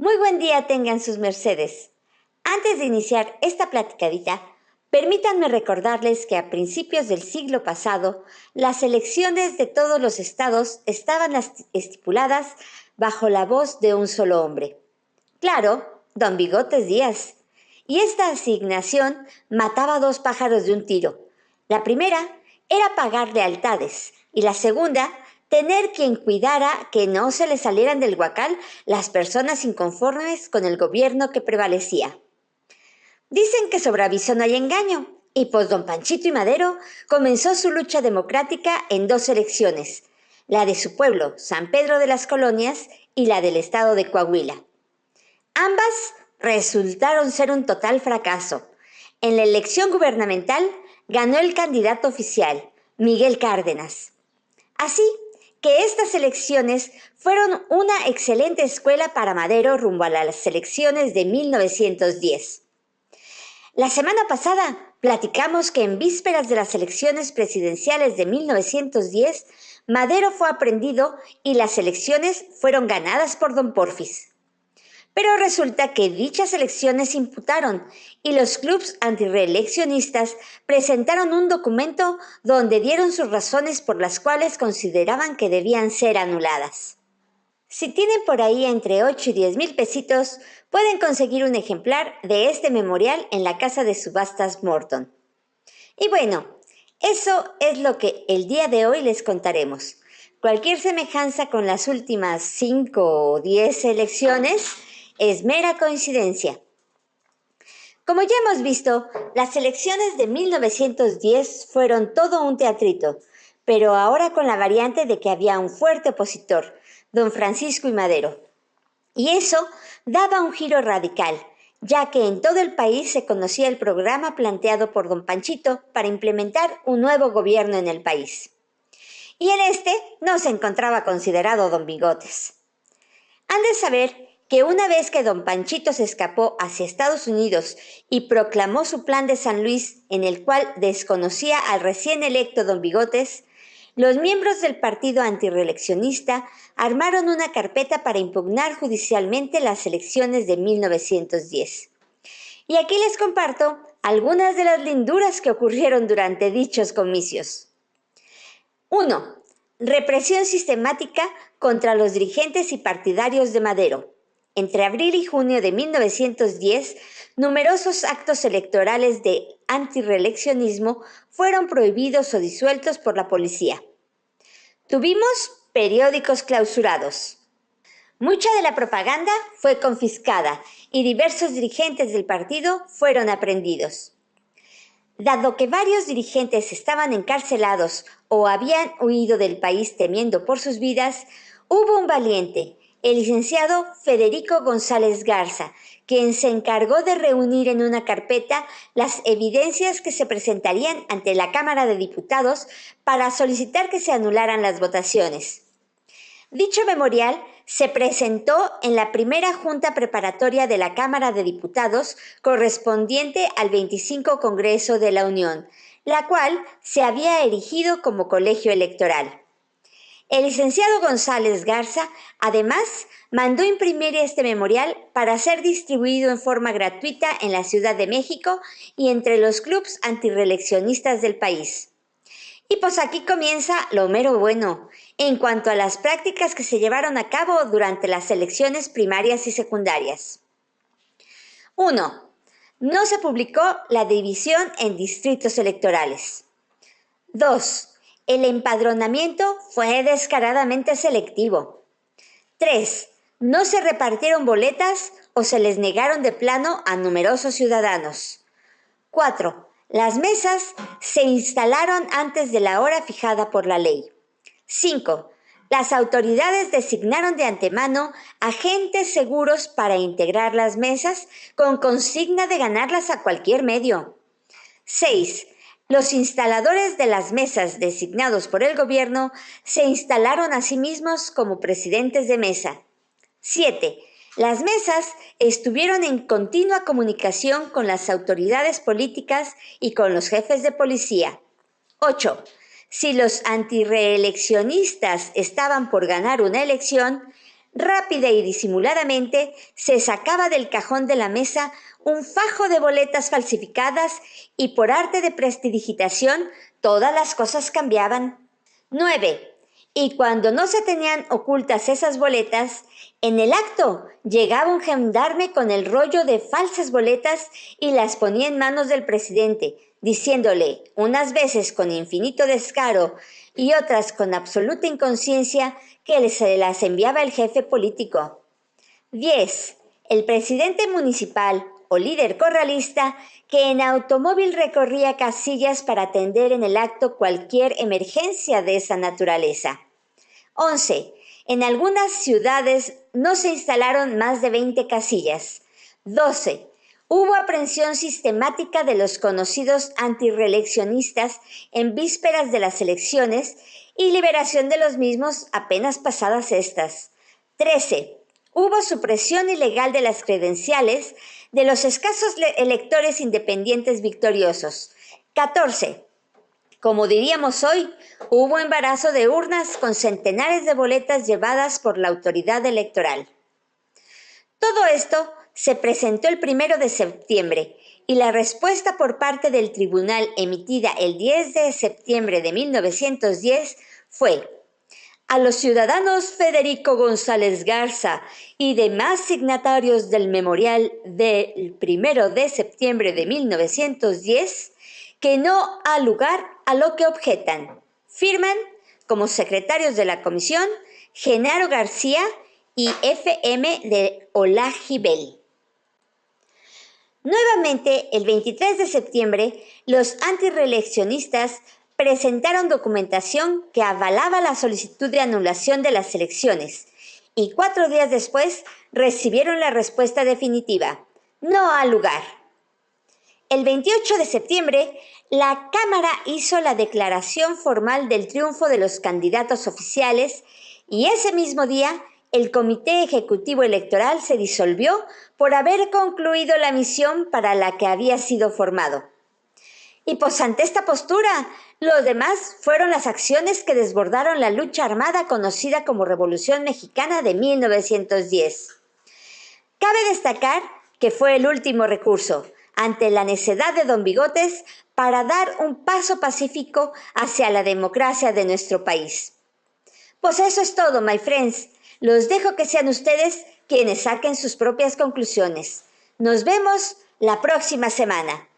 Muy buen día tengan sus mercedes. Antes de iniciar esta platicadita, permítanme recordarles que a principios del siglo pasado, las elecciones de todos los estados estaban estipuladas bajo la voz de un solo hombre. Claro, don Bigotes Díaz. Y esta asignación mataba dos pájaros de un tiro. La primera era pagar lealtades y la segunda tener quien cuidara que no se le salieran del huacal las personas inconformes con el gobierno que prevalecía. Dicen que sobre aviso no hay engaño, y pues don Panchito y Madero comenzó su lucha democrática en dos elecciones, la de su pueblo, San Pedro de las Colonias, y la del estado de Coahuila. Ambas resultaron ser un total fracaso. En la elección gubernamental ganó el candidato oficial, Miguel Cárdenas. Así, que estas elecciones fueron una excelente escuela para Madero rumbo a las elecciones de 1910. La semana pasada platicamos que en vísperas de las elecciones presidenciales de 1910, Madero fue aprendido y las elecciones fueron ganadas por don Porfis. Pero resulta que dichas elecciones imputaron y los clubes antireeleccionistas presentaron un documento donde dieron sus razones por las cuales consideraban que debían ser anuladas. Si tienen por ahí entre 8 y 10 mil pesitos, pueden conseguir un ejemplar de este memorial en la casa de subastas Morton. Y bueno, eso es lo que el día de hoy les contaremos. Cualquier semejanza con las últimas 5 o 10 elecciones es mera coincidencia. Como ya hemos visto, las elecciones de 1910 fueron todo un teatrito, pero ahora con la variante de que había un fuerte opositor, don Francisco y Madero. Y eso daba un giro radical, ya que en todo el país se conocía el programa planteado por don Panchito para implementar un nuevo gobierno en el país. Y en este no se encontraba considerado don Bigotes. Han de saber que una vez que don Panchito se escapó hacia Estados Unidos y proclamó su plan de San Luis, en el cual desconocía al recién electo don Bigotes, los miembros del partido antireeleccionista armaron una carpeta para impugnar judicialmente las elecciones de 1910. Y aquí les comparto algunas de las linduras que ocurrieron durante dichos comicios. 1. Represión sistemática contra los dirigentes y partidarios de Madero. Entre abril y junio de 1910, numerosos actos electorales de antireeleccionismo fueron prohibidos o disueltos por la policía. Tuvimos periódicos clausurados. Mucha de la propaganda fue confiscada y diversos dirigentes del partido fueron aprendidos. Dado que varios dirigentes estaban encarcelados o habían huido del país temiendo por sus vidas, hubo un valiente, el licenciado Federico González Garza, quien se encargó de reunir en una carpeta las evidencias que se presentarían ante la Cámara de Diputados para solicitar que se anularan las votaciones. Dicho memorial se presentó en la primera junta preparatoria de la Cámara de Diputados correspondiente al 25 Congreso de la Unión, la cual se había erigido como colegio electoral. El licenciado González Garza, además, mandó imprimir este memorial para ser distribuido en forma gratuita en la Ciudad de México y entre los clubes antireeleccionistas del país. Y pues aquí comienza lo mero bueno en cuanto a las prácticas que se llevaron a cabo durante las elecciones primarias y secundarias. 1. No se publicó la división en distritos electorales. 2 el empadronamiento fue descaradamente selectivo. 3. No se repartieron boletas o se les negaron de plano a numerosos ciudadanos. 4. Las mesas se instalaron antes de la hora fijada por la ley. 5. Las autoridades designaron de antemano agentes seguros para integrar las mesas con consigna de ganarlas a cualquier medio. 6. Los instaladores de las mesas designados por el gobierno se instalaron a sí mismos como presidentes de mesa. 7. Las mesas estuvieron en continua comunicación con las autoridades políticas y con los jefes de policía. 8. Si los antireeleccionistas estaban por ganar una elección, rápida y disimuladamente se sacaba del cajón de la mesa un fajo de boletas falsificadas y por arte de prestidigitación todas las cosas cambiaban. 9. Y cuando no se tenían ocultas esas boletas, en el acto llegaba un gendarme con el rollo de falsas boletas y las ponía en manos del presidente, diciéndole, unas veces con infinito descaro y otras con absoluta inconsciencia, que se las enviaba el jefe político. 10. El presidente municipal o líder corralista que en automóvil recorría casillas para atender en el acto cualquier emergencia de esa naturaleza. 11. En algunas ciudades no se instalaron más de 20 casillas. 12. Hubo aprehensión sistemática de los conocidos antireeleccionistas en vísperas de las elecciones y liberación de los mismos apenas pasadas estas. 13. Hubo supresión ilegal de las credenciales de los escasos electores independientes victoriosos. 14. Como diríamos hoy, hubo embarazo de urnas con centenares de boletas llevadas por la autoridad electoral. Todo esto se presentó el primero de septiembre y la respuesta por parte del tribunal emitida el 10 de septiembre de 1910 fue a los ciudadanos Federico González Garza y demás signatarios del memorial del 1 de septiembre de 1910 que no ha lugar a lo que objetan. Firman como secretarios de la comisión Genaro García y FM de Olajibel. Nuevamente, el 23 de septiembre, los antireeleccionistas presentaron documentación que avalaba la solicitud de anulación de las elecciones y cuatro días después recibieron la respuesta definitiva. No ha lugar. El 28 de septiembre, la Cámara hizo la declaración formal del triunfo de los candidatos oficiales y ese mismo día el Comité Ejecutivo Electoral se disolvió por haber concluido la misión para la que había sido formado. Y pues ante esta postura, los demás fueron las acciones que desbordaron la lucha armada conocida como Revolución Mexicana de 1910. Cabe destacar que fue el último recurso ante la necedad de Don Bigotes para dar un paso pacífico hacia la democracia de nuestro país. Pues eso es todo, my friends. Los dejo que sean ustedes quienes saquen sus propias conclusiones. Nos vemos la próxima semana.